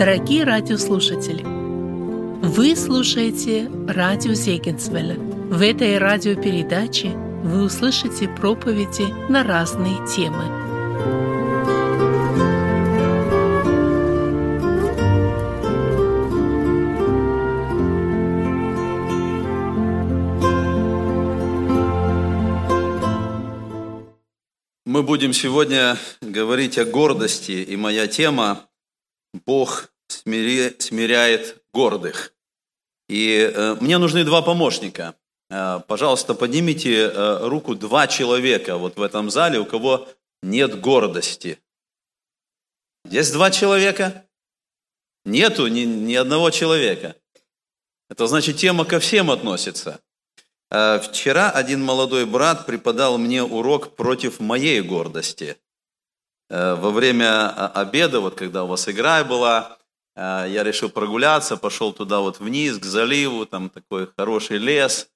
Дорогие радиослушатели, вы слушаете радио Зегенсвелля. В этой радиопередаче вы услышите проповеди на разные темы. Мы будем сегодня говорить о гордости, и моя тема «Бог смири, смиряет гордых». И э, мне нужны два помощника. Э, пожалуйста, поднимите э, руку два человека вот в этом зале, у кого нет гордости. Есть два человека? Нету ни, ни одного человека. Это значит, тема ко всем относится. Э, вчера один молодой брат преподал мне урок против моей гордости. Э, во время обеда, вот когда у вас игра была, э, я решил прогуляться, пошел туда вот вниз, к заливу, там такой хороший лес,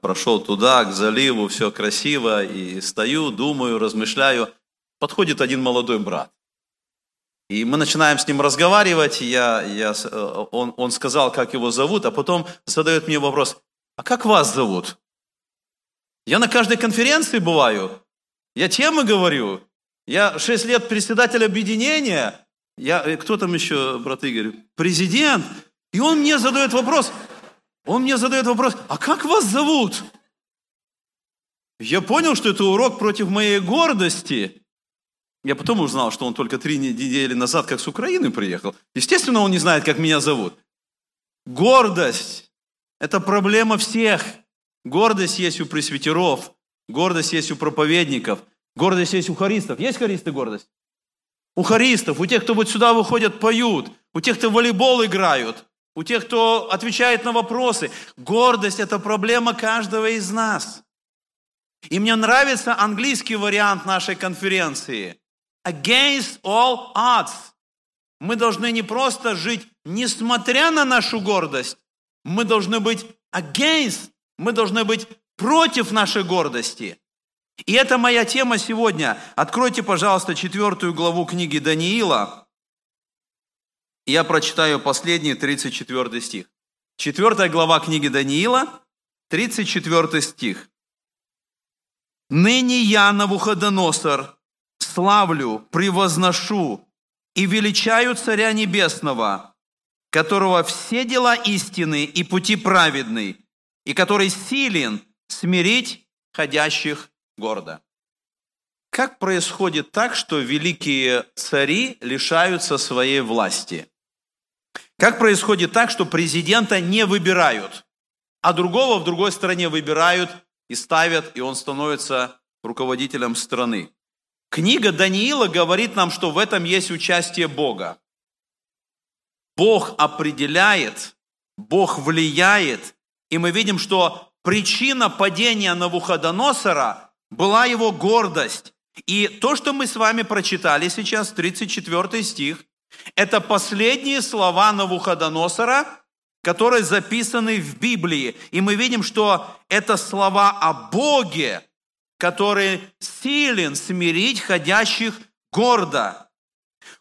прошел туда, к заливу, все красиво, и стою, думаю, размышляю. Подходит один молодой брат. И мы начинаем с ним разговаривать, я, я, он, он сказал, как его зовут, а потом задает мне вопрос, а как вас зовут? Я на каждой конференции бываю. Я темы говорю. Я шесть лет председатель объединения. Я, э, кто там еще, брат Игорь? Президент. И он мне задает вопрос. Он мне задает вопрос, а как вас зовут? Я понял, что это урок против моей гордости. Я потом узнал, что он только три недели назад как с Украины приехал. Естественно, он не знает, как меня зовут. Гордость. Это проблема всех. Гордость есть у пресвитеров, гордость есть у проповедников, гордость есть у харистов. Есть харисты гордость? У харистов, у тех, кто вот сюда выходят, поют, у тех, кто в волейбол играют, у тех, кто отвечает на вопросы. Гордость – это проблема каждого из нас. И мне нравится английский вариант нашей конференции. Against all odds. Мы должны не просто жить, несмотря на нашу гордость, мы должны быть against, мы должны быть против нашей гордости. И это моя тема сегодня. Откройте, пожалуйста, четвертую главу книги Даниила. Я прочитаю последний 34 стих. Четвертая глава книги Даниила, 34 стих. «Ныне я, Навуходоносор, славлю, превозношу и величаю Царя Небесного, которого все дела истины и пути праведны, и который силен смирить ходящих гордо. Как происходит так, что великие цари лишаются своей власти? Как происходит так, что президента не выбирают, а другого в другой стране выбирают и ставят, и он становится руководителем страны? Книга Даниила говорит нам, что в этом есть участие Бога. Бог определяет, Бог влияет, и мы видим, что причина падения Навуходоносора была его гордость. И то, что мы с вами прочитали сейчас, 34 стих, это последние слова Навуходоносора, которые записаны в Библии. И мы видим, что это слова о Боге, который силен смирить ходящих гордо.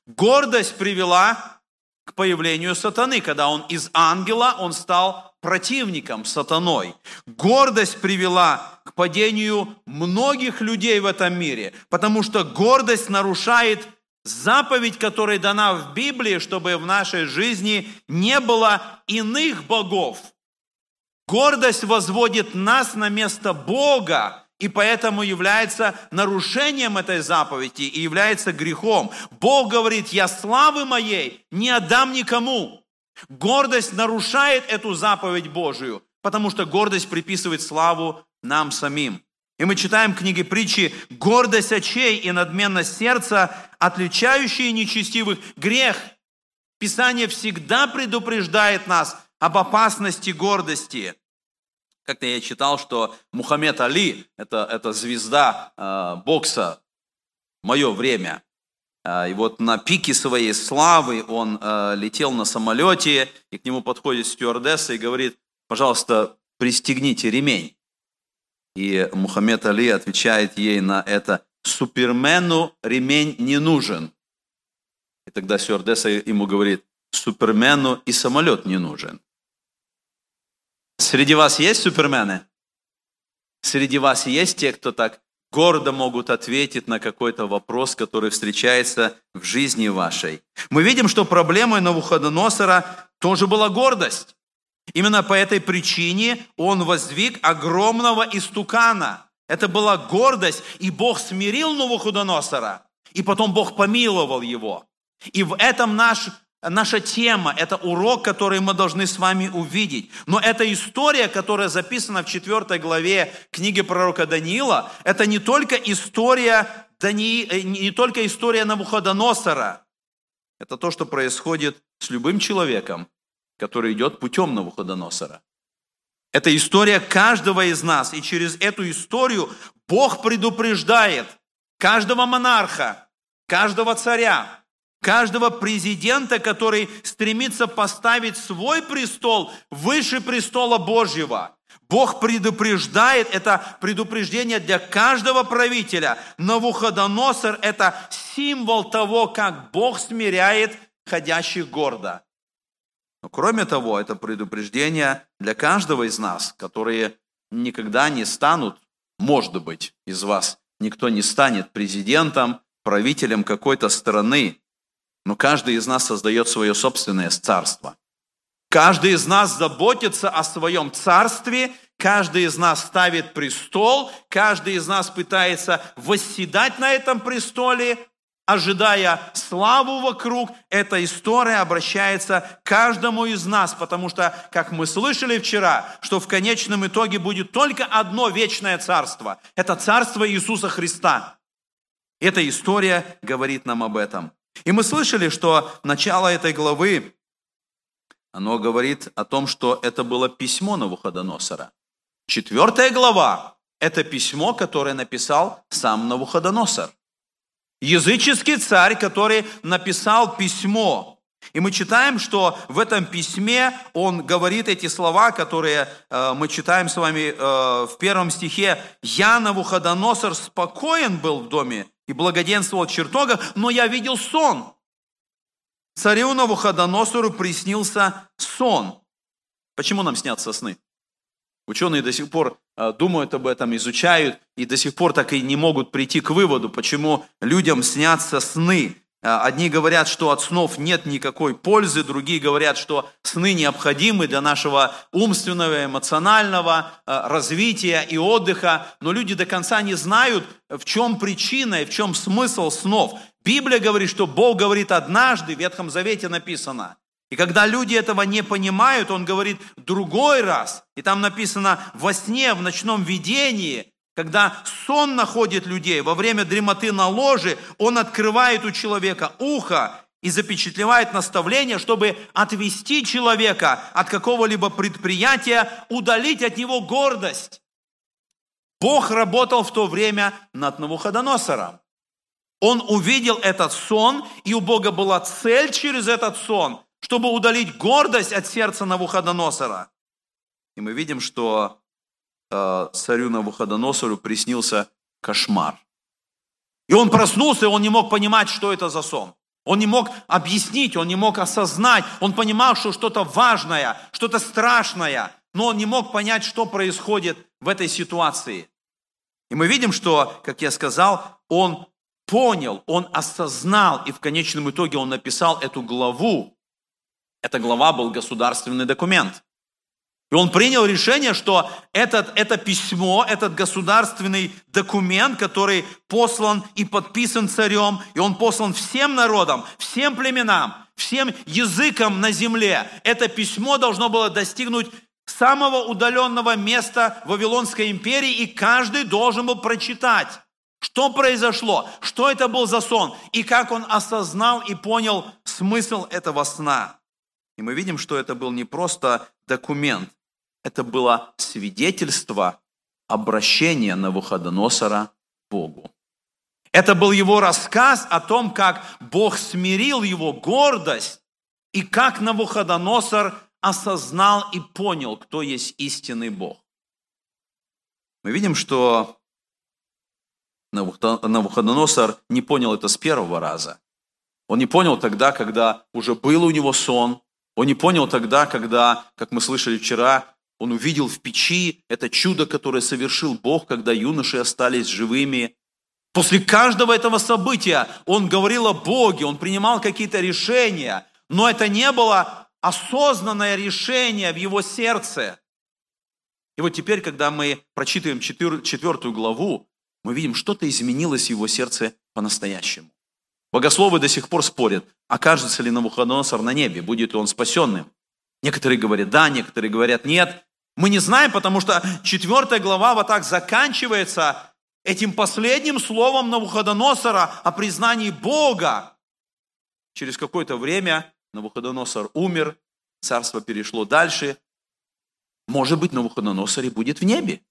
Гордость привела к появлению сатаны. Когда он из ангела, он стал противником сатаной. Гордость привела падению многих людей в этом мире, потому что гордость нарушает заповедь, которая дана в Библии, чтобы в нашей жизни не было иных богов. Гордость возводит нас на место Бога, и поэтому является нарушением этой заповеди и является грехом. Бог говорит, я славы моей не отдам никому. Гордость нарушает эту заповедь Божию, потому что гордость приписывает славу нам самим. И мы читаем книги притчи «Гордость очей и надменность сердца, отличающие нечестивых грех». Писание всегда предупреждает нас об опасности гордости – как-то я читал, что Мухаммед Али, это, это звезда э, бокса, мое время. Э, и вот на пике своей славы он э, летел на самолете, и к нему подходит стюардесса и говорит, пожалуйста, пристегните ремень. И Мухаммед Али отвечает ей на это, супермену ремень не нужен. И тогда стюардесса ему говорит, супермену и самолет не нужен. Среди вас есть супермены? Среди вас есть те, кто так гордо могут ответить на какой-то вопрос, который встречается в жизни вашей. Мы видим, что проблемой Навуходоносора тоже была гордость. Именно по этой причине он воздвиг огромного истукана. Это была гордость, и Бог смирил Навуходоносора, и потом Бог помиловал его. И в этом наш наша тема, это урок, который мы должны с вами увидеть. Но эта история, которая записана в 4 главе книги пророка Даниила, это не только история, Дани... Э, не только история Навуходоносора. Это то, что происходит с любым человеком, который идет путем Навуходоносора. Это история каждого из нас. И через эту историю Бог предупреждает каждого монарха, каждого царя, каждого президента, который стремится поставить свой престол выше престола Божьего. Бог предупреждает, это предупреждение для каждого правителя. Навуходоносор – это символ того, как Бог смиряет ходящих гордо. Но кроме того, это предупреждение для каждого из нас, которые никогда не станут, может быть, из вас, никто не станет президентом, правителем какой-то страны, но каждый из нас создает свое собственное царство. Каждый из нас заботится о своем царстве, каждый из нас ставит престол, каждый из нас пытается восседать на этом престоле, ожидая славу вокруг, эта история обращается к каждому из нас, потому что, как мы слышали вчера, что в конечном итоге будет только одно вечное царство. Это царство Иисуса Христа. Эта история говорит нам об этом. И мы слышали, что начало этой главы, оно говорит о том, что это было письмо Навуходоносора. Четвертая глава – это письмо, которое написал сам Навуходоносор. Языческий царь, который написал письмо. И мы читаем, что в этом письме он говорит эти слова, которые э, мы читаем с вами э, в первом стихе. «Я, Навуходоносор, спокоен был в доме и благоденствовал в чертогах, но я видел сон. Царю Навуходоносору приснился сон. Почему нам снятся сны? Ученые до сих пор думают об этом, изучают, и до сих пор так и не могут прийти к выводу, почему людям снятся сны. А, одни говорят, что от снов нет никакой пользы, другие говорят, что сны необходимы для нашего умственного, эмоционального а, развития и отдыха, но люди до конца не знают, в чем причина и в чем смысл снов. Библия говорит, что Бог говорит однажды, в Ветхом Завете написано. И когда люди этого не понимают, Он говорит другой раз. И там написано во сне, в ночном видении – когда сон находит людей во время дремоты на ложе, он открывает у человека ухо и запечатлевает наставление, чтобы отвести человека от какого-либо предприятия, удалить от него гордость. Бог работал в то время над Навуходоносором. Он увидел этот сон, и у Бога была цель через этот сон, чтобы удалить гордость от сердца Навуходоносора. И мы видим, что Э, царю Навуходоносору приснился кошмар. И он проснулся, и он не мог понимать, что это за сон. Он не мог объяснить, он не мог осознать. Он понимал, что что-то важное, что-то страшное, но он не мог понять, что происходит в этой ситуации. И мы видим, что, как я сказал, он понял, он осознал, и в конечном итоге он написал эту главу. Эта глава был государственный документ. И он принял решение, что этот, это письмо, этот государственный документ, который послан и подписан царем, и он послан всем народам, всем племенам, всем языкам на земле. Это письмо должно было достигнуть самого удаленного места Вавилонской империи, и каждый должен был прочитать, что произошло, что это был за сон, и как он осознал и понял смысл этого сна. И мы видим, что это был не просто документ, это было свидетельство обращения Навуходоносора к Богу. Это был его рассказ о том, как Бог смирил его гордость и как Навуходоносор осознал и понял, кто есть истинный Бог. Мы видим, что Навуходоносор не понял это с первого раза. Он не понял тогда, когда уже был у него сон. Он не понял тогда, когда, как мы слышали вчера, он увидел в печи это чудо, которое совершил Бог, когда юноши остались живыми. После каждого этого события он говорил о Боге, он принимал какие-то решения, но это не было осознанное решение в его сердце. И вот теперь, когда мы прочитываем четвертую главу, мы видим, что-то изменилось в его сердце по-настоящему. Богословы до сих пор спорят, окажется ли Навуходоносор на небе, будет ли он спасенным. Некоторые говорят да, некоторые говорят нет. Мы не знаем, потому что четвертая глава вот так заканчивается этим последним словом Навуходоносора о признании Бога. Через какое-то время Навуходоносор умер, царство перешло дальше. Может быть, Навуходоносор и будет в небе.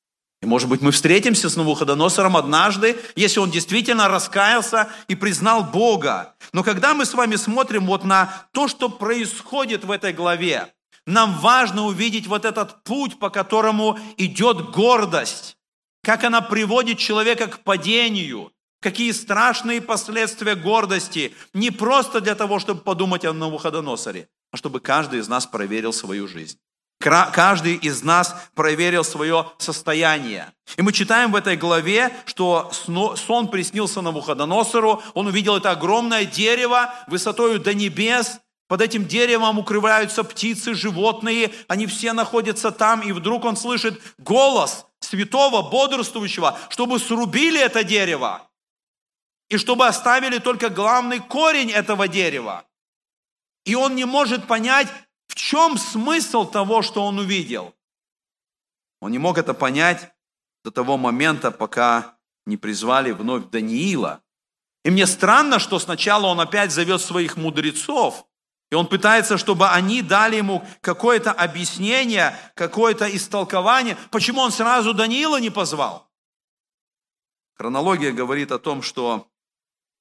И может быть, мы встретимся с Навуходоносором однажды, если он действительно раскаялся и признал Бога. Но когда мы с вами смотрим вот на то, что происходит в этой главе, нам важно увидеть вот этот путь, по которому идет гордость, как она приводит человека к падению, какие страшные последствия гордости, не просто для того, чтобы подумать о Навуходоносоре, а чтобы каждый из нас проверил свою жизнь. Каждый из нас проверил свое состояние. И мы читаем в этой главе, что сон приснился Навуходоносору, он увидел это огромное дерево высотою до небес, под этим деревом укрываются птицы, животные, они все находятся там, и вдруг он слышит голос святого, бодрствующего, чтобы срубили это дерево, и чтобы оставили только главный корень этого дерева. И он не может понять, в чем смысл того, что он увидел. Он не мог это понять до того момента, пока не призвали вновь Даниила. И мне странно, что сначала он опять зовет своих мудрецов, и он пытается, чтобы они дали ему какое-то объяснение, какое-то истолкование. Почему он сразу Даниила не позвал? Хронология говорит о том, что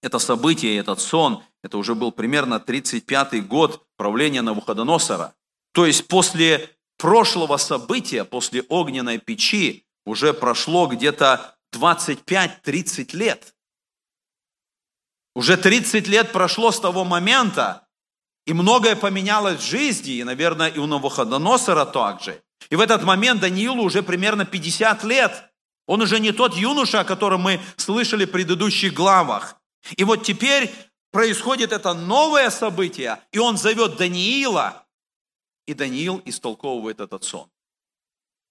это событие, этот сон, это уже был примерно 35-й год правления Навуходоносора. То есть после прошлого события, после огненной печи, уже прошло где-то 25-30 лет. Уже 30 лет прошло с того момента, и многое поменялось в жизни, и, наверное, и у Навуходоносора также. И в этот момент Даниилу уже примерно 50 лет. Он уже не тот юноша, о котором мы слышали в предыдущих главах. И вот теперь происходит это новое событие, и он зовет Даниила, и Даниил истолковывает этот сон.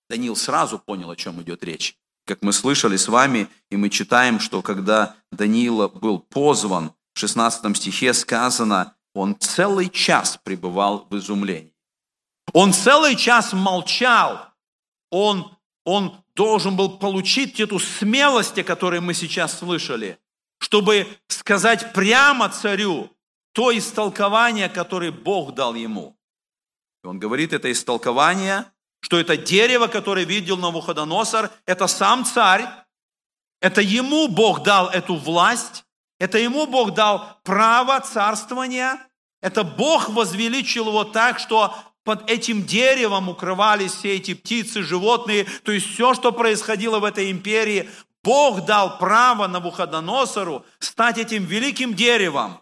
Даниил сразу понял, о чем идет речь. Как мы слышали с вами, и мы читаем, что когда Даниила был позван, в 16 стихе сказано, он целый час пребывал в изумлении. Он целый час молчал. Он, он должен был получить эту смелость, о которой мы сейчас слышали, чтобы сказать прямо царю то истолкование, которое Бог дал ему. И он говорит это истолкование, что это дерево, которое видел Навуходоносор, это сам царь, это ему Бог дал эту власть, это ему Бог дал право царствования. Это Бог возвеличил его так, что под этим деревом укрывались все эти птицы, животные, то есть все, что происходило в этой империи, Бог дал право Навуходоносору стать этим великим деревом.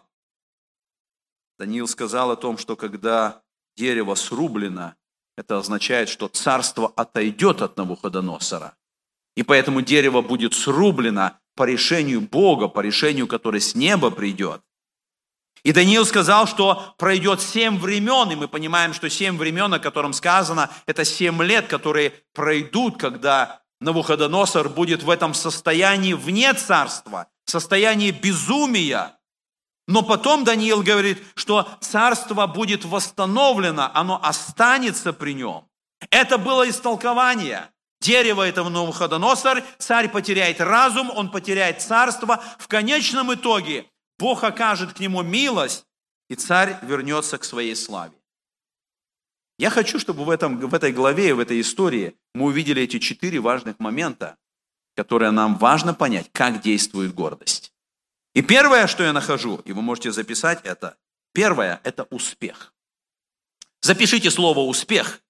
Даниил сказал о том, что когда дерево срублено, это означает, что царство отойдет от Навуходоносора. И поэтому дерево будет срублено по решению Бога, по решению, которое с неба придет. И Даниил сказал, что пройдет семь времен, и мы понимаем, что семь времен, о котором сказано, это семь лет, которые пройдут, когда Навуходоносор будет в этом состоянии вне царства, состоянии безумия. Но потом Даниил говорит, что царство будет восстановлено, оно останется при нем. Это было истолкование. Дерево этого Навуходоносор, царь потеряет разум, он потеряет царство. В конечном итоге Бог окажет к нему милость, и царь вернется к своей славе. Я хочу, чтобы в, этом, в этой главе, в этой истории мы увидели эти четыре важных момента, которые нам важно понять, как действует гордость. И первое, что я нахожу, и вы можете записать это, первое – это успех. Запишите слово «успех»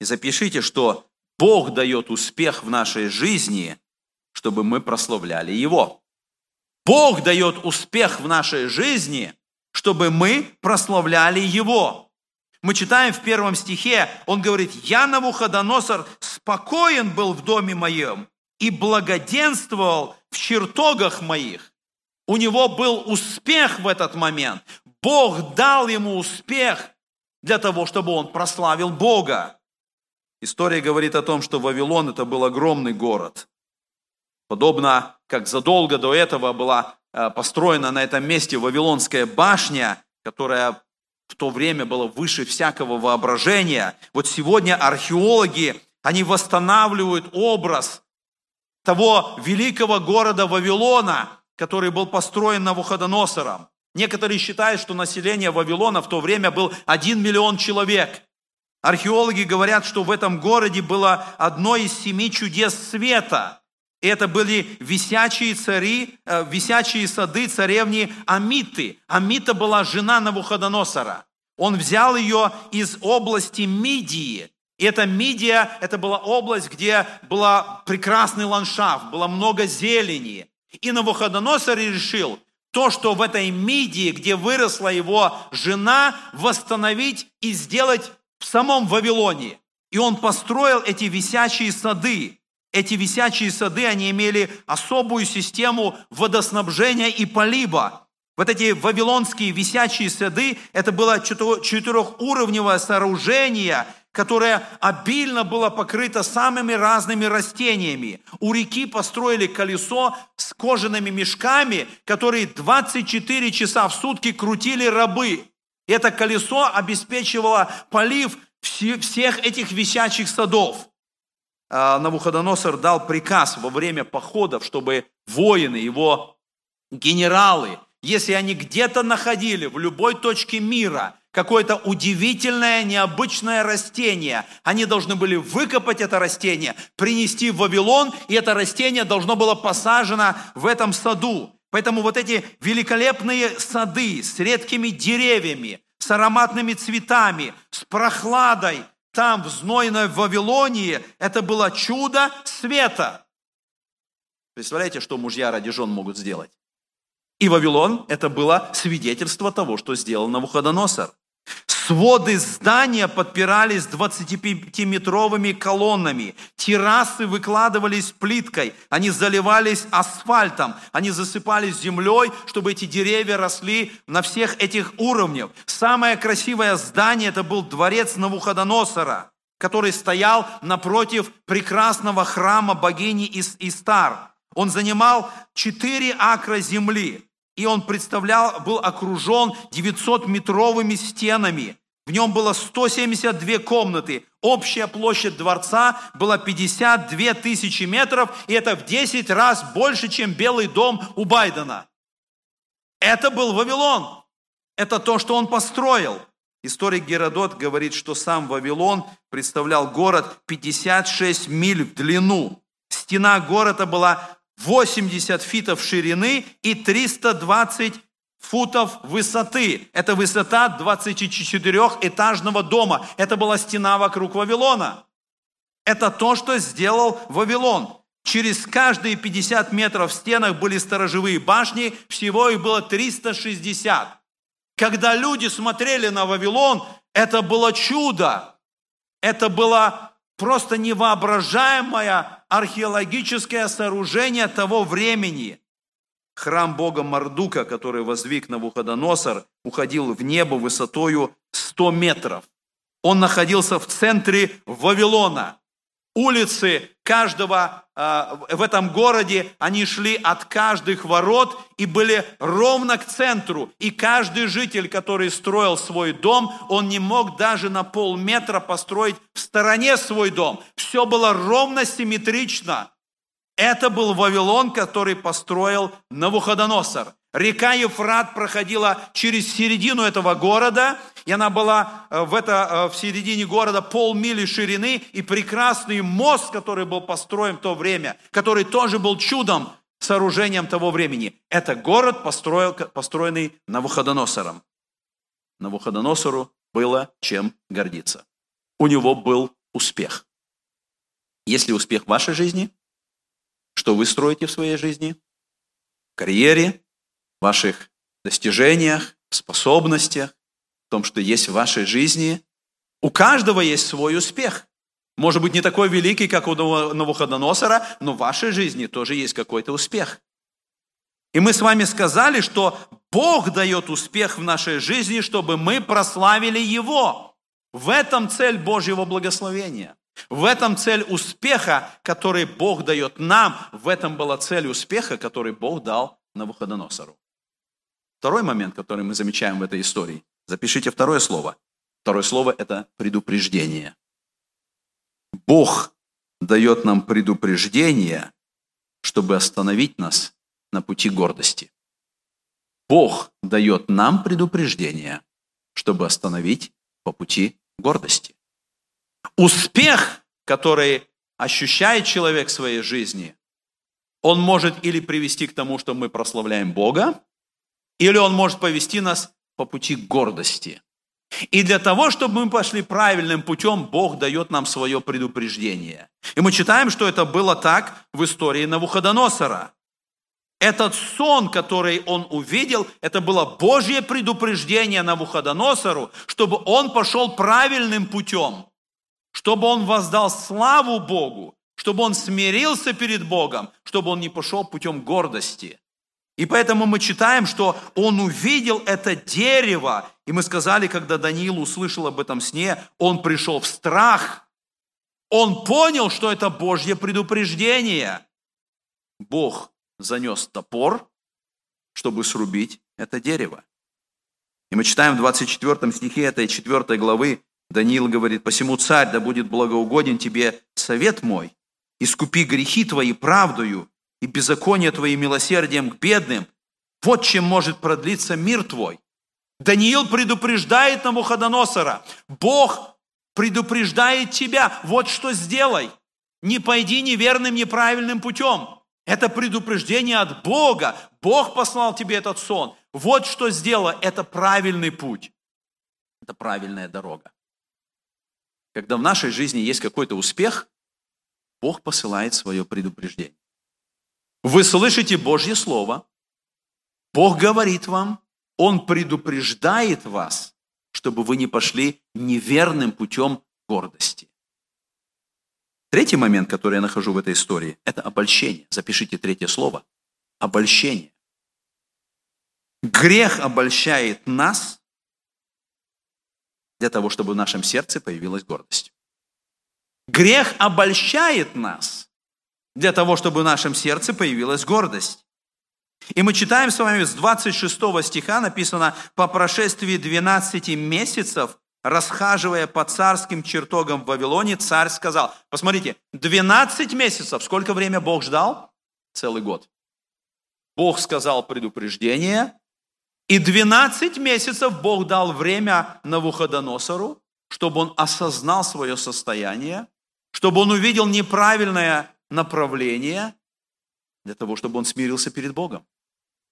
и запишите, что Бог дает успех в нашей жизни, чтобы мы прославляли Его. Бог дает успех в нашей жизни, чтобы мы прославляли Его. Мы читаем в первом стихе, он говорит, «Я, Навуходоносор, спокоен был в доме моем и благоденствовал в чертогах моих». У него был успех в этот момент. Бог дал ему успех для того, чтобы он прославил Бога. История говорит о том, что Вавилон это был огромный город. Подобно как задолго до этого была э, построена на этом месте Вавилонская башня, которая в то время была выше всякого воображения. Вот сегодня археологи, они восстанавливают образ того великого города Вавилона, который был построен Навуходоносором. Некоторые считают, что население Вавилона в то время был 1 миллион человек. Археологи говорят, что в этом городе было одно из семи чудес света. Это были висячие цари, э, висячие сады царевни Амиты. Амита была жена Навуходоносора. Он взял ее из области Мидии. И эта Мидия, это была область, где был прекрасный ландшафт, было много зелени. И Навуходоносор решил, то, что в этой Мидии, где выросла его жена, восстановить и сделать в самом Вавилоне. И он построил эти висячие сады. Эти висячие сады, они имели особую систему водоснабжения и полива. Вот эти вавилонские висячие сады, это было четырехуровневое сооружение, которое обильно было покрыто самыми разными растениями. У реки построили колесо с кожаными мешками, которые 24 часа в сутки крутили рабы. Это колесо обеспечивало полив всех этих висячих садов. А, Навуходоносор дал приказ во время походов, чтобы воины, его генералы, если они где-то находили в любой точке мира какое-то удивительное, необычное растение. Они должны были выкопать это растение, принести в Вавилон, и это растение должно было посажено в этом саду. Поэтому вот эти великолепные сады с редкими деревьями, с ароматными цветами, с прохладой, там, в знойной Вавилонии, это было чудо света. Представляете, что мужья ради жен могут сделать? И Вавилон – это было свидетельство того, что сделал Навуходоносор. Своды здания подпирались 25-метровыми колоннами. Террасы выкладывались плиткой. Они заливались асфальтом. Они засыпались землей, чтобы эти деревья росли на всех этих уровнях. Самое красивое здание – это был дворец Навуходоносора, который стоял напротив прекрасного храма богини Истар. Он занимал 4 акра земли. И он представлял, был окружен 900-метровыми стенами. В нем было 172 комнаты. Общая площадь дворца была 52 тысячи метров, и это в 10 раз больше, чем Белый дом у Байдена. Это был Вавилон. Это то, что он построил. Историк Геродот говорит, что сам Вавилон представлял город 56 миль в длину. Стена города была 80 фитов ширины и 320 футов высоты. Это высота 24-этажного дома. Это была стена вокруг Вавилона. Это то, что сделал Вавилон. Через каждые 50 метров в стенах были сторожевые башни, всего их было 360. Когда люди смотрели на Вавилон, это было чудо. Это было просто невоображаемое археологическое сооружение того времени. Храм бога Мардука, который воздвиг Навуходоносор, уходил в небо высотою 100 метров. Он находился в центре Вавилона. Улицы каждого э, в этом городе, они шли от каждых ворот и были ровно к центру. И каждый житель, который строил свой дом, он не мог даже на полметра построить в стороне свой дом. Все было ровно симметрично. Это был Вавилон, который построил Навуходоносор. Река Ефрат проходила через середину этого города, и она была э, в, это, э, в середине города полмили ширины, и прекрасный мост, который был построен в то время, который тоже был чудом, сооружением того времени. Это город, построил, построенный Навуходоносором. Навуходоносору было чем гордиться. У него был успех. Есть ли успех в вашей жизни – что вы строите в своей жизни, в карьере, ваших достижениях, способностях, в том, что есть в вашей жизни. У каждого есть свой успех. Может быть, не такой великий, как у Навуходоносора, но в вашей жизни тоже есть какой-то успех. И мы с вами сказали, что Бог дает успех в нашей жизни, чтобы мы прославили Его. В этом цель Божьего благословения. В этом цель успеха, который Бог дает нам. В этом была цель успеха, который Бог дал Навуходоносору. Второй момент, который мы замечаем в этой истории. Запишите второе слово. Второе слово – это предупреждение. Бог дает нам предупреждение, чтобы остановить нас на пути гордости. Бог дает нам предупреждение, чтобы остановить по пути гордости. Успех, который ощущает человек в своей жизни, он может или привести к тому, что мы прославляем Бога, или он может повести нас по пути гордости. И для того, чтобы мы пошли правильным путем, Бог дает нам свое предупреждение. И мы читаем, что это было так в истории Навуходоносора. Этот сон, который он увидел, это было Божье предупреждение Навуходоносору, чтобы он пошел правильным путем, чтобы он воздал славу Богу, чтобы он смирился перед Богом, чтобы он не пошел путем гордости. И поэтому мы читаем, что он увидел это дерево. И мы сказали, когда Даниил услышал об этом сне, он пришел в страх. Он понял, что это Божье предупреждение. Бог занес топор, чтобы срубить это дерево. И мы читаем в 24 стихе этой 4 главы, Даниил говорит, «Посему, царь, да будет благоугоден тебе совет мой, искупи грехи твои правдою, и беззаконие Твои милосердием к бедным. Вот чем может продлиться мир Твой. Даниил предупреждает Навуходоносора. Бог предупреждает тебя. Вот что сделай. Не пойди неверным, неправильным путем. Это предупреждение от Бога. Бог послал тебе этот сон. Вот что сделай. Это правильный путь. Это правильная дорога. Когда в нашей жизни есть какой-то успех, Бог посылает свое предупреждение. Вы слышите Божье Слово, Бог говорит вам, Он предупреждает вас, чтобы вы не пошли неверным путем гордости. Третий момент, который я нахожу в этой истории, это обольщение. Запишите третье слово. Обольщение. Грех обольщает нас для того, чтобы в нашем сердце появилась гордость. Грех обольщает нас для того, чтобы в нашем сердце появилась гордость. И мы читаем с вами с 26 стиха, написано, «По прошествии 12 месяцев, расхаживая по царским чертогам в Вавилоне, царь сказал». Посмотрите, 12 месяцев, сколько время Бог ждал? Целый год. Бог сказал предупреждение, и 12 месяцев Бог дал время Навуходоносору, чтобы он осознал свое состояние, чтобы он увидел неправильное направление для того, чтобы он смирился перед Богом.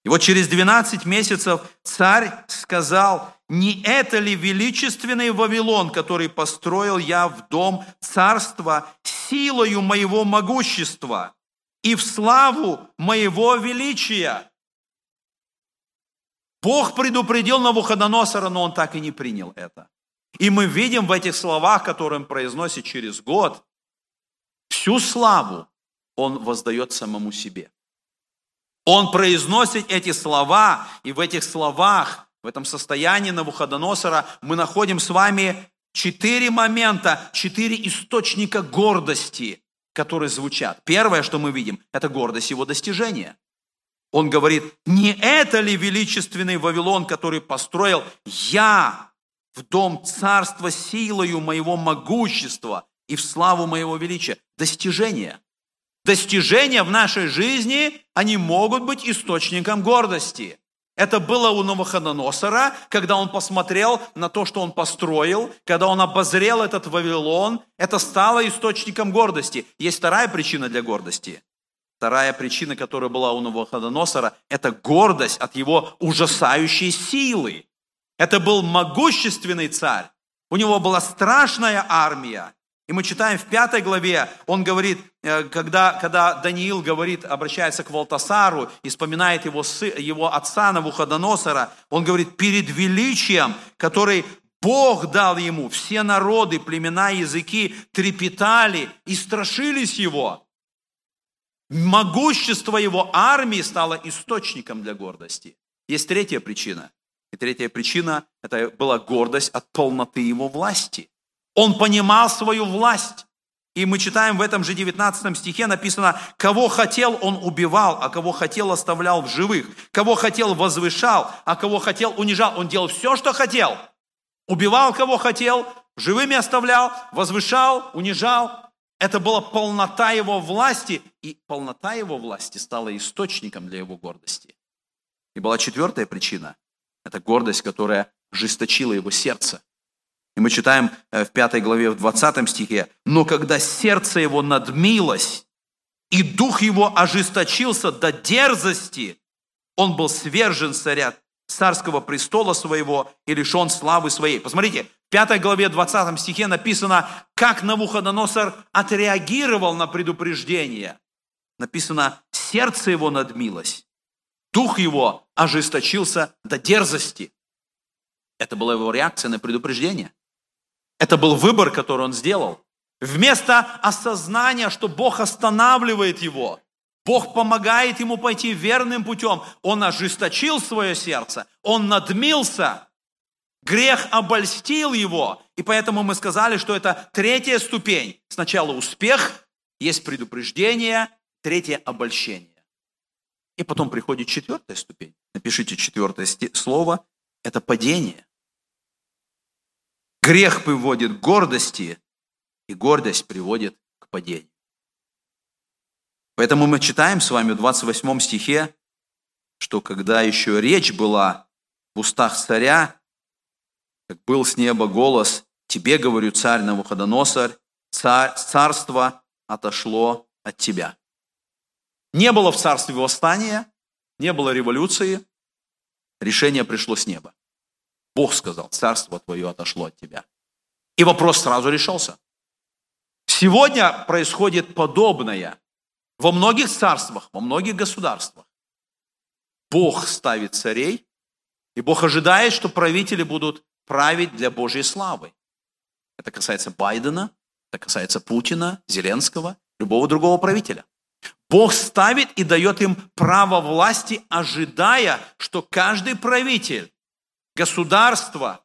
И вот через 12 месяцев царь сказал, не это ли величественный Вавилон, который построил я в дом царства силою моего могущества и в славу моего величия? Бог предупредил Навуходоносора, но он так и не принял это. И мы видим в этих словах, которые он произносит через год, всю славу он воздает самому себе. Он произносит эти слова, и в этих словах, в этом состоянии Навуходоносора мы находим с вами четыре момента, четыре источника гордости, которые звучат. Первое, что мы видим, это гордость его достижения. Он говорит, не это ли величественный Вавилон, который построил я в дом царства силою моего могущества и в славу моего величия? Достижение. Достижения в нашей жизни, они могут быть источником гордости. Это было у Новоходоносора, когда он посмотрел на то, что он построил, когда он обозрел этот Вавилон, это стало источником гордости. Есть вторая причина для гордости. Вторая причина, которая была у Новоходоносора, это гордость от его ужасающей силы. Это был могущественный царь. У него была страшная армия. И мы читаем в пятой главе, он говорит, э, когда, когда Даниил говорит, обращается к Валтасару и вспоминает его, его отца Навуходоносора, он говорит, перед величием, который Бог дал ему, все народы, племена, языки трепетали и страшились его. Могущество его армии стало источником для гордости. Есть третья причина. И третья причина – это была гордость от полноты его власти. Он понимал свою власть. И мы читаем в этом же 19 стихе написано, кого хотел, он убивал, а кого хотел, оставлял в живых. Кого хотел, возвышал, а кого хотел, унижал. Он делал все, что хотел. Убивал, кого хотел, живыми оставлял, возвышал, унижал. Это была полнота его власти, и полнота его власти стала источником для его гордости. И была четвертая причина. Это гордость, которая жесточила его сердце. И мы читаем э, в пятой главе, в 20 стихе, «Но когда сердце его надмилось, и дух его ожесточился до дерзости, он был свержен царя царского престола своего и лишен славы своей». Посмотрите, в пятой главе, 20 стихе написано, как Навуходоносор отреагировал на предупреждение. Написано, сердце его надмилось, дух его ожесточился до дерзости. Это была его реакция на предупреждение. Это был выбор, который он сделал. Вместо осознания, что Бог останавливает его, Бог помогает ему пойти верным путем, он ожесточил свое сердце, он надмился, грех обольстил его. И поэтому мы сказали, что это третья ступень. Сначала успех, есть предупреждение, третье обольщение. И потом приходит четвертая ступень. Напишите четвертое слово. Это падение. Грех приводит к гордости, и гордость приводит к падению. Поэтому мы читаем с вами в 28 стихе, что когда еще речь была в устах царя, как был с неба голос, «Тебе, говорю, царь Навуходоносор, царь, царство отошло от тебя». Не было в царстве восстания, не было революции, решение пришло с неба. Бог сказал, царство твое отошло от тебя. И вопрос сразу решился. Сегодня происходит подобное во многих царствах, во многих государствах. Бог ставит царей, и Бог ожидает, что правители будут править для Божьей славы. Это касается Байдена, это касается Путина, Зеленского, любого другого правителя. Бог ставит и дает им право власти, ожидая, что каждый правитель государство,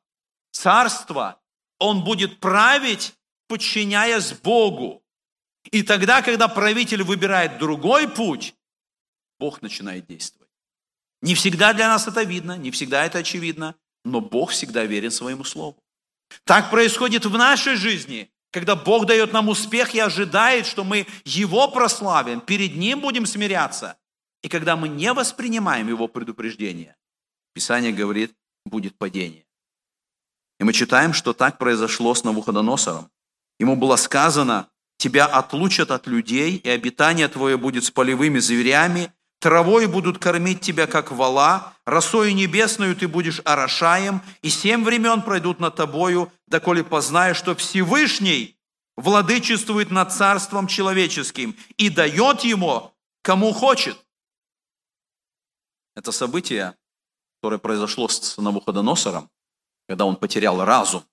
царство, он будет править, подчиняясь Богу. И тогда, когда правитель выбирает другой путь, Бог начинает действовать. Не всегда для нас это видно, не всегда это очевидно, но Бог всегда верен своему слову. Так происходит в нашей жизни, когда Бог дает нам успех и ожидает, что мы Его прославим, перед Ним будем смиряться. И когда мы не воспринимаем Его предупреждение, Писание говорит, будет падение. И мы читаем, что так произошло с Навуходоносором. Ему было сказано, тебя отлучат от людей, и обитание твое будет с полевыми зверями, травой будут кормить тебя, как вала, росою небесною ты будешь орошаем, и семь времен пройдут над тобою, доколе познаешь, что Всевышний владычествует над царством человеческим и дает ему, кому хочет. Это событие которое произошло с Навуходоносором, когда он потерял разум,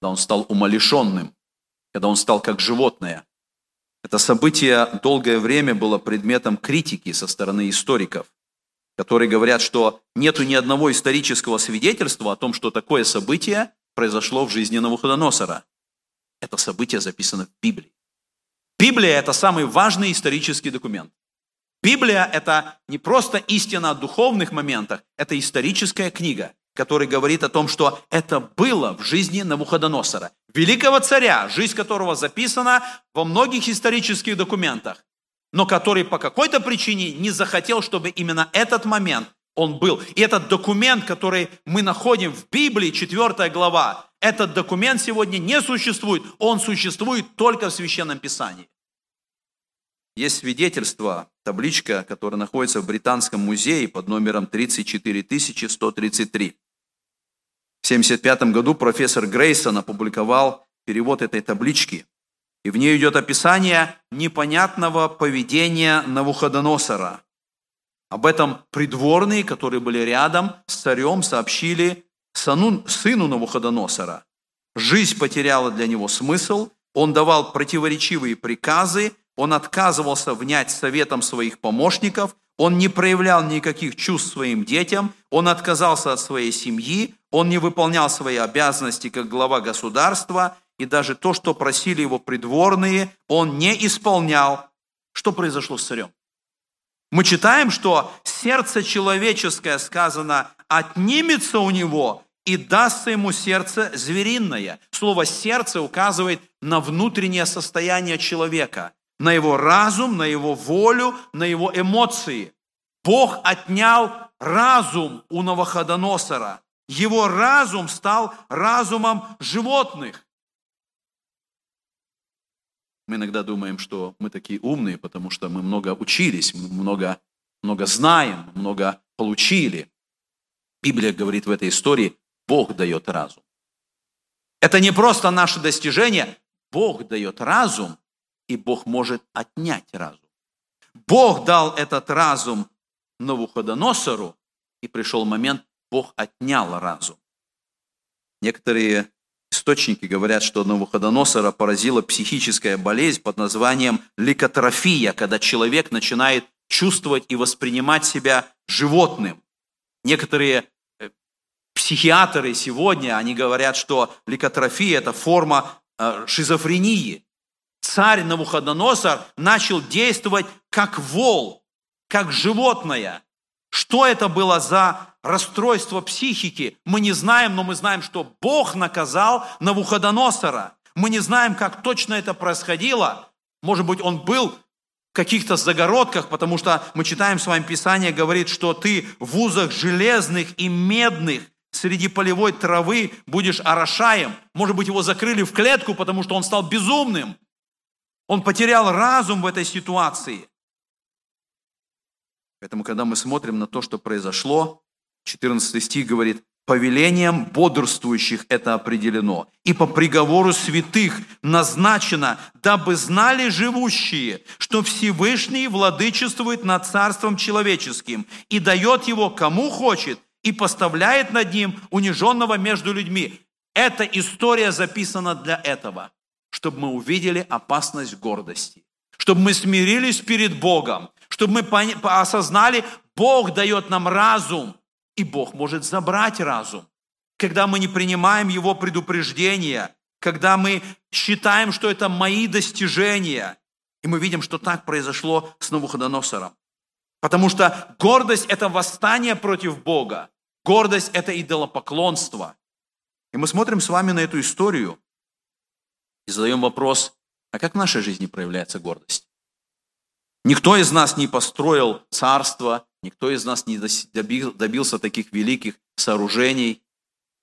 когда он стал умалишенным, когда он стал как животное. Это событие долгое время было предметом критики со стороны историков, которые говорят, что нету ни одного исторического свидетельства о том, что такое событие произошло в жизни Навуходоносора. Это событие записано в Библии. Библия – это самый важный исторический документ. Библия – это не просто истина о духовных моментах, это историческая книга, которая говорит о том, что это было в жизни Навуходоносора, великого царя, жизнь которого записана во многих исторических документах, но который по какой-то причине не захотел, чтобы именно этот момент он был. И этот документ, который мы находим в Библии, 4 глава, этот документ сегодня не существует, он существует только в Священном Писании. Есть свидетельство, табличка, которая находится в Британском музее под номером 34133. В 1975 году профессор Грейсон опубликовал перевод этой таблички. И в ней идет описание непонятного поведения Навуходоносора. Об этом придворные, которые были рядом с царем, сообщили сыну, Навуходоносора. Жизнь потеряла для него смысл, он давал противоречивые приказы, он отказывался внять советом своих помощников, он не проявлял никаких чувств своим детям, он отказался от своей семьи, он не выполнял свои обязанности как глава государства, и даже то, что просили его придворные, он не исполнял. Что произошло с царем? Мы читаем, что сердце человеческое, сказано, отнимется у него и дастся ему сердце звериное. Слово «сердце» указывает на внутреннее состояние человека, на его разум, на его волю, на его эмоции. Бог отнял разум у Новоходоносора. Его разум стал разумом животных. Мы иногда думаем, что мы такие умные, потому что мы много учились, много, много знаем, много получили. Библия говорит в этой истории, Бог дает разум. Это не просто наше достижение, Бог дает разум, и Бог может отнять разум. Бог дал этот разум Навуходоносору, и пришел момент, Бог отнял разум. Некоторые источники говорят, что Навуходоносора поразила психическая болезнь под названием ликотрофия, когда человек начинает чувствовать и воспринимать себя животным. Некоторые психиатры сегодня, они говорят, что ликотрофия – это форма э, шизофрении. Царь Навуходоносор начал действовать как вол, как животное. Что это было за расстройство психики, мы не знаем, но мы знаем, что Бог наказал Навуходоносора. Мы не знаем, как точно это происходило. Может быть, он был в каких-то загородках, потому что мы читаем с вами Писание, говорит, что ты в узах железных и медных среди полевой травы будешь орошаем. Может быть, его закрыли в клетку, потому что он стал безумным. Он потерял разум в этой ситуации. Поэтому, когда мы смотрим на то, что произошло, 14 стих говорит, повелением бодрствующих это определено, и по приговору святых назначено, дабы знали живущие, что Всевышний владычествует над царством человеческим и дает его кому хочет – и поставляет над ним униженного между людьми. Эта история записана для этого, чтобы мы увидели опасность гордости, чтобы мы смирились перед Богом, чтобы мы осознали, Бог дает нам разум, и Бог может забрать разум. Когда мы не принимаем Его предупреждения, когда мы считаем, что это мои достижения, и мы видим, что так произошло с Навуходоносором. Потому что гордость – это восстание против Бога. Гордость – это идолопоклонство. И мы смотрим с вами на эту историю и задаем вопрос, а как в нашей жизни проявляется гордость? Никто из нас не построил царство, никто из нас не добился таких великих сооружений.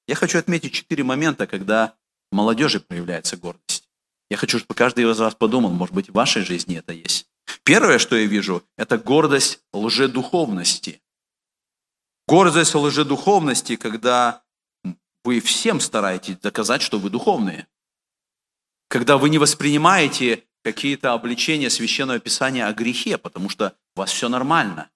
Я хочу отметить четыре момента, когда в молодежи проявляется гордость. Я хочу, чтобы каждый из вас подумал, может быть, в вашей жизни это есть. Первое, что я вижу, это гордость лжедуховности. Гордость лжедуховности, когда вы всем стараетесь доказать, что вы духовные. Когда вы не воспринимаете какие-то обличения Священного Писания о грехе, потому что у вас все нормально.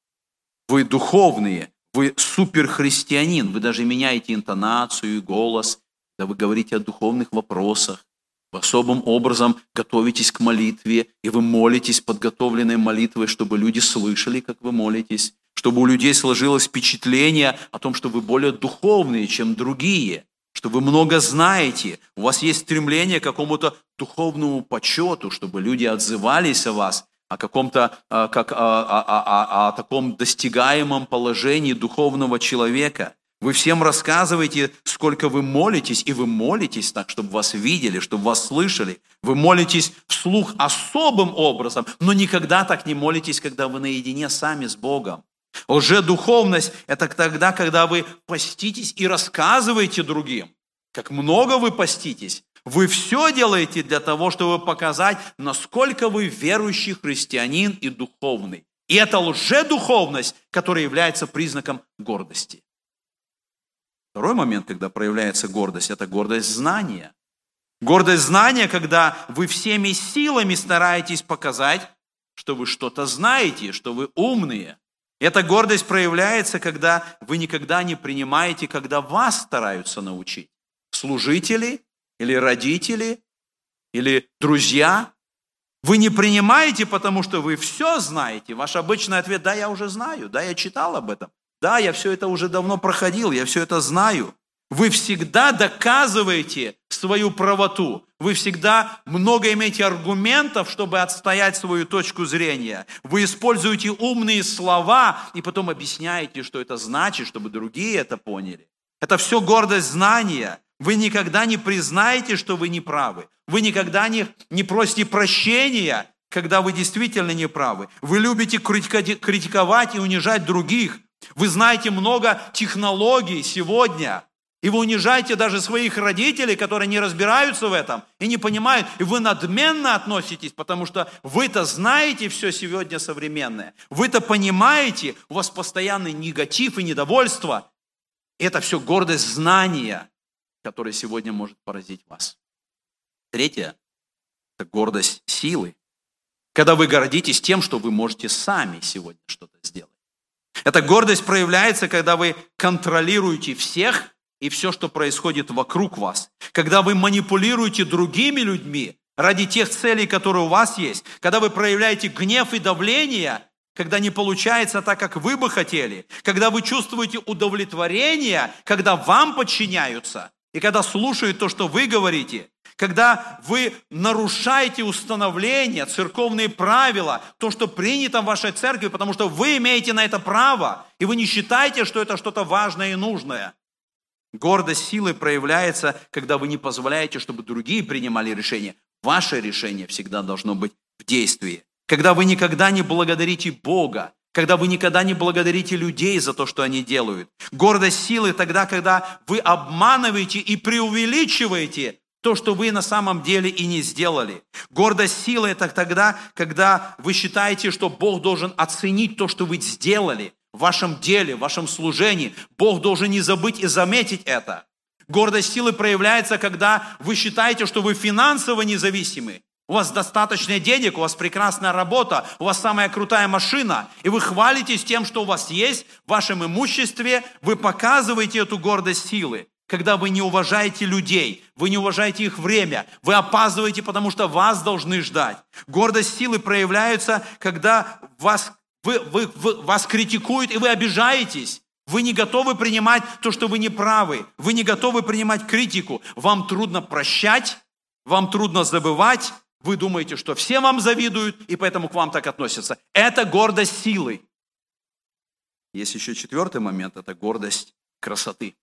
Вы духовные, вы суперхристианин, вы даже меняете интонацию и голос, когда вы говорите о духовных вопросах, вы особым образом готовитесь к молитве, и вы молитесь подготовленной молитвой, чтобы люди слышали, как вы молитесь чтобы у людей сложилось впечатление о том, что вы более духовные, чем другие, что вы много знаете, у вас есть стремление к какому-то духовному почету, чтобы люди отзывались о вас, о каком-то, а, как, о, о, о, о таком достигаемом положении духовного человека. Вы всем рассказываете, сколько вы молитесь, и вы молитесь так, чтобы вас видели, чтобы вас слышали. Вы молитесь вслух особым образом, но никогда так не молитесь, когда вы наедине сами с Богом. Лжедуховность – это тогда, когда вы поститесь и рассказываете другим, как много вы поститесь. Вы все делаете для того, чтобы показать, насколько вы верующий христианин и духовный. И это лжедуховность, которая является признаком гордости. Второй момент, когда проявляется гордость, это гордость знания. Гордость знания, когда вы всеми силами стараетесь показать, что вы что-то знаете, что вы умные. Эта гордость проявляется, когда вы никогда не принимаете, когда вас стараются научить. Служители или родители или друзья. Вы не принимаете, потому что вы все знаете. Ваш обычный ответ – да, я уже знаю, да, я читал об этом, да, я все это уже давно проходил, я все это знаю. Вы всегда доказываете свою правоту. Вы всегда много имеете аргументов, чтобы отстоять свою точку зрения. Вы используете умные слова и потом объясняете, что это значит, чтобы другие это поняли. Это все гордость знания. Вы никогда не признаете, что вы не правы. Вы никогда не, не просите прощения, когда вы действительно не правы. Вы любите критиковать и унижать других. Вы знаете много технологий сегодня, и вы унижаете даже своих родителей, которые не разбираются в этом и не понимают. И вы надменно относитесь, потому что вы-то знаете все сегодня современное. Вы-то понимаете, у вас постоянный негатив и недовольство. Это все гордость знания, которая сегодня может поразить вас. Третье – это гордость силы. Когда вы гордитесь тем, что вы можете сами сегодня что-то сделать. Эта гордость проявляется, когда вы контролируете всех и все, что происходит вокруг вас. Когда вы манипулируете другими людьми ради тех целей, которые у вас есть, когда вы проявляете гнев и давление, когда не получается так, как вы бы хотели, когда вы чувствуете удовлетворение, когда вам подчиняются, и когда слушают то, что вы говорите, когда вы нарушаете установления, церковные правила, то, что принято в вашей церкви, потому что вы имеете на это право, и вы не считаете, что это что-то важное и нужное. Гордость силы проявляется, когда вы не позволяете, чтобы другие принимали решения. Ваше решение всегда должно быть в действии. Когда вы никогда не благодарите Бога, когда вы никогда не благодарите людей за то, что они делают. Гордость силы тогда, когда вы обманываете и преувеличиваете то, что вы на самом деле и не сделали. Гордость силы – это тогда, когда вы считаете, что Бог должен оценить то, что вы сделали, в вашем деле, в вашем служении. Бог должен не забыть и заметить это. Гордость силы проявляется, когда вы считаете, что вы финансово независимы. У вас достаточно денег, у вас прекрасная работа, у вас самая крутая машина, и вы хвалитесь тем, что у вас есть в вашем имуществе, вы показываете эту гордость силы. Когда вы не уважаете людей, вы не уважаете их время, вы опаздываете, потому что вас должны ждать. Гордость силы проявляется, когда вас вы, вы, вы, вас критикуют, и вы обижаетесь. Вы не готовы принимать то, что вы не правы. Вы не готовы принимать критику. Вам трудно прощать, вам трудно забывать. Вы думаете, что все вам завидуют, и поэтому к вам так относятся. Это гордость силы. Есть еще четвертый момент, это гордость красоты.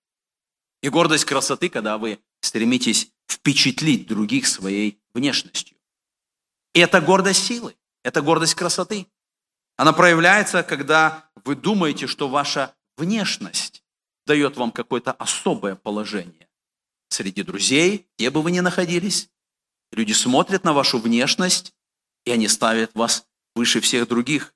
И гордость красоты, когда вы стремитесь впечатлить других своей внешностью. И это гордость силы, это гордость красоты. Она проявляется, когда вы думаете, что ваша внешность дает вам какое-то особое положение. Среди друзей, где бы вы ни находились, люди смотрят на вашу внешность, и они ставят вас выше всех других.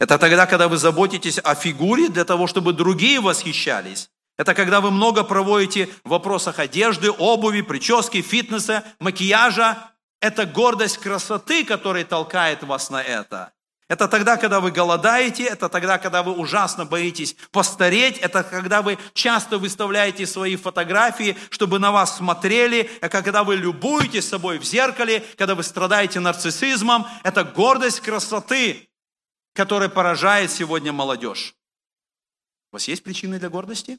Это тогда, когда вы заботитесь о фигуре для того, чтобы другие восхищались. Это когда вы много проводите в вопросах одежды, обуви, прически, фитнеса, макияжа. Это гордость красоты, которая толкает вас на это. Это тогда, когда вы голодаете, это тогда, когда вы ужасно боитесь постареть, это когда вы часто выставляете свои фотографии, чтобы на вас смотрели, это когда вы любуетесь собой в зеркале, когда вы страдаете нарциссизмом. Это гордость красоты, которая поражает сегодня молодежь. У вас есть причины для гордости?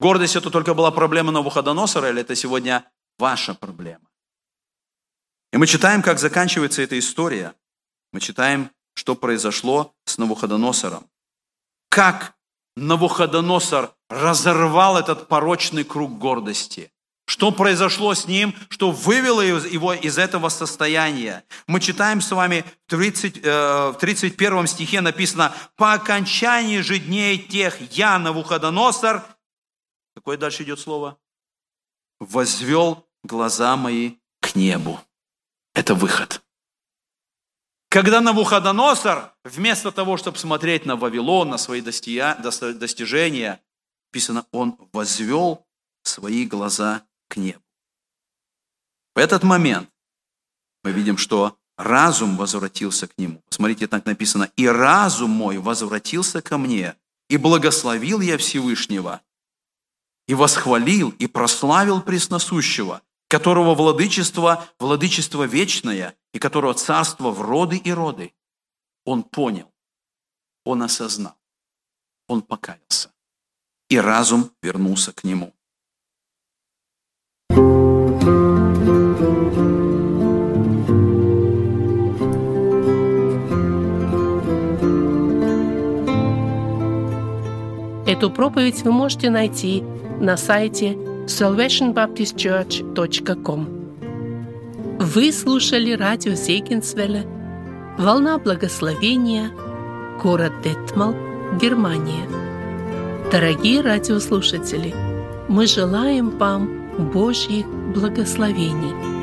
Гордость это только была проблема Навуходоносора, или это сегодня ваша проблема? И мы читаем, как заканчивается эта история – мы читаем, что произошло с Навуходоносором. Как Навуходоносор разорвал этот порочный круг гордости. Что произошло с ним, что вывело его из этого состояния? Мы читаем с вами в, 30, э, в 31 стихе написано, «По окончании же дней тех я, Навуходоносор...» Какое дальше идет слово? «Возвел глаза мои к небу». Это выход. Когда Навуходоносор, вместо того, чтобы смотреть на Вавилон, на свои достижения, написано, он возвел свои глаза к небу. В этот момент мы видим, что разум возвратился к нему. Посмотрите, так написано. «И разум мой возвратился ко мне, и благословил я Всевышнего, и восхвалил, и прославил Пресносущего, которого владычество, владычество вечное, и которого царство в роды и роды». Он понял, он осознал, он покаялся, и разум вернулся к нему. Эту проповедь вы можете найти на сайте salvationbaptistchurch.com. Вы слушали радио Зегенсвелля «Волна благословения», город Детмал, Германия. Дорогие радиослушатели, мы желаем вам Божьих благословений –